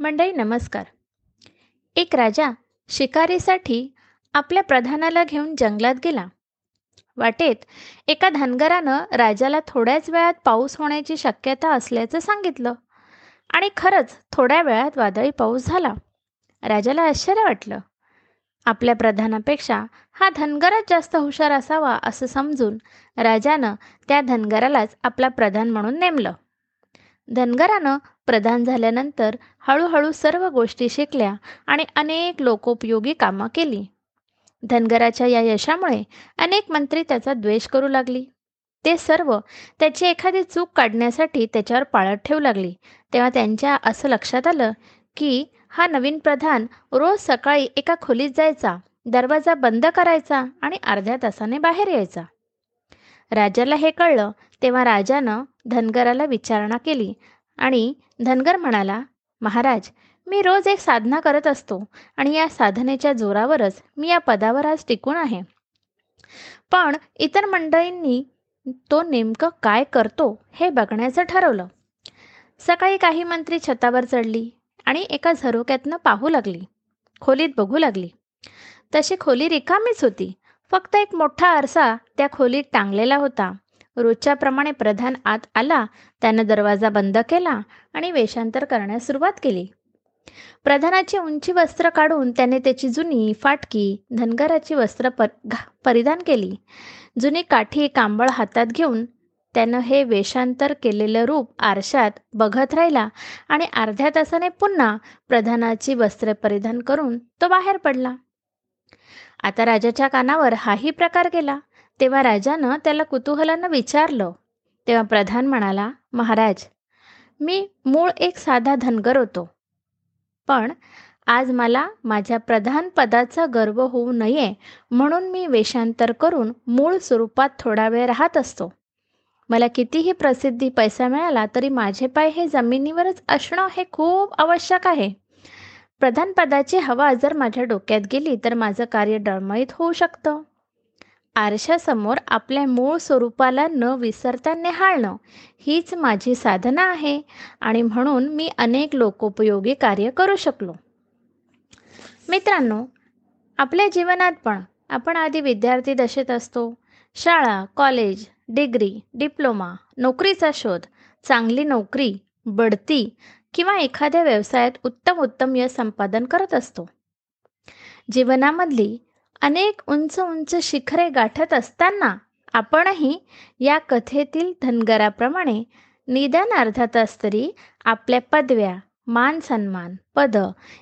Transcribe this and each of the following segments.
मंडळी नमस्कार. एक राजा शिकारीसाठी आपल्या प्रधानाला घेऊन जंगलात गेला. वाटेत एका धनगरानं राजाला थोड्याच वेळात पाऊस होण्याची शक्यता असल्याचं सांगितलं आणि खरंच थोड्या वेळात वादळी पाऊस झाला. राजाला आश्चर्य वाटलं. आपल्या प्रधानापेक्षा हा धनगरच जास्त हुशार असावा असं समजून राजानं त्या धनगरालाच आपला प्रधान म्हणून नेमलं. धनगरानं प्रधान झाल्यानंतर हळूहळू सर्व गोष्टी शिकल्या आणि अनेक लोकोपयोगी कामं केली. धनगराच्या या यशामुळे अनेक मंत्री त्याचा द्वेष करू लागली. ते सर्व त्याची एखादी चूक काढण्यासाठी त्याच्यावर पाळत ठेवू लागली. तेव्हा त्यांच्या असं लक्षात आलं की हा नवीन प्रधान रोज सकाळी एका खोलीत जायचा दरवाजा बंद करायचा आणि अर्ध्या तासाने बाहेर यायचा. राजाला हे कळलं तेव्हा राजानं धनगराला विचारणा केली आणि धनगर म्हणाला महाराज मी रोज एक साधना करत असतो आणि या साधनेच्या जोरावरच मी या पदावर आज टिकून आहे. पण इतर मंडळींनी तो नेमकं काय करतो हे बघण्याचं ठरवलं. सकाळी काही मंत्री छतावर चढली आणि एका झरोक्यातनं पाहू लागली. खोलीत बघू लागली. तशी खोली रिकामीच होती. फक्त एक मोठा आरसा त्या खोलीत टांगलेला होता. रोजच्याप्रमाणे प्रधान आत आला त्यानं दरवाजा बंद केला आणि वेषांतर करण्यास सुरुवात केली. प्रधानाची उंची वस्त्र काढून त्याने त्याची जुनी फाटकी धनगराची वस्त्र पर परिधान केली. जुनी काठी कांबळ हातात घेऊन त्यानं हे वेषांतर केलेलं रूप आरशात बघत राहिला आणि अर्ध्या तासाने पुन्हा प्रधानाची वस्त्र परिधान करून तो बाहेर पडला. आता राजाच्या कानावर हाही प्रकार गेला. तेव्हा राजानं त्याला कुतूहलानं विचारलं. तेव्हा प्रधान म्हणाला महाराज मी मूळ एक साधा धनगर होतो. पण आज मला माझ्या प्रधान पदाचा गर्व होऊ नये म्हणून मी वेषांतर करून मूळ स्वरूपात थोडा वेळ राहत असतो. मला कितीही प्रसिद्धी पैसा मिळाला तरी माझे पाय हे जमिनीवरच असणं हे खूप आवश्यक आहे. प्रधानपदाची हवा जर माझ्या डोक्यात गेली तर माझं कार्य डळमळीत होऊ शकतं. आरशासमोर आपल्या मूळ स्वरूपाला न विसरता निहाळणं हीच माझी साधना आहे आणि म्हणून मी अनेक लोकोपयोगी कार्य करू शकलो. मित्रांनो आपल्या जीवनात पण आपण आधी विद्यार्थी दशेत असतो. शाळा कॉलेज डिग्री डिप्लोमा नोकरीचा शोध चांगली नोकरी बढती किंवा एखाद्या व्यवसायात उत्तम उत्तम यश संपादन करत असतो. जीवनामधली अनेक उंच उंच शिखरे गाठत असताना आपणही या कथेतील धनगराप्रमाणे निदान अर्धा तास तरी आपल्या पदव्या मान सन्मान पद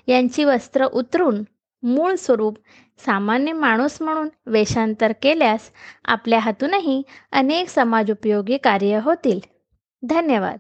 यांची वस्त्र उतरून मूळ स्वरूप सामान्य माणूस म्हणून वेषांतर केल्यास आपल्या हातूनही अनेक समाजोपयोगी कार्य होतील. धन्यवाद.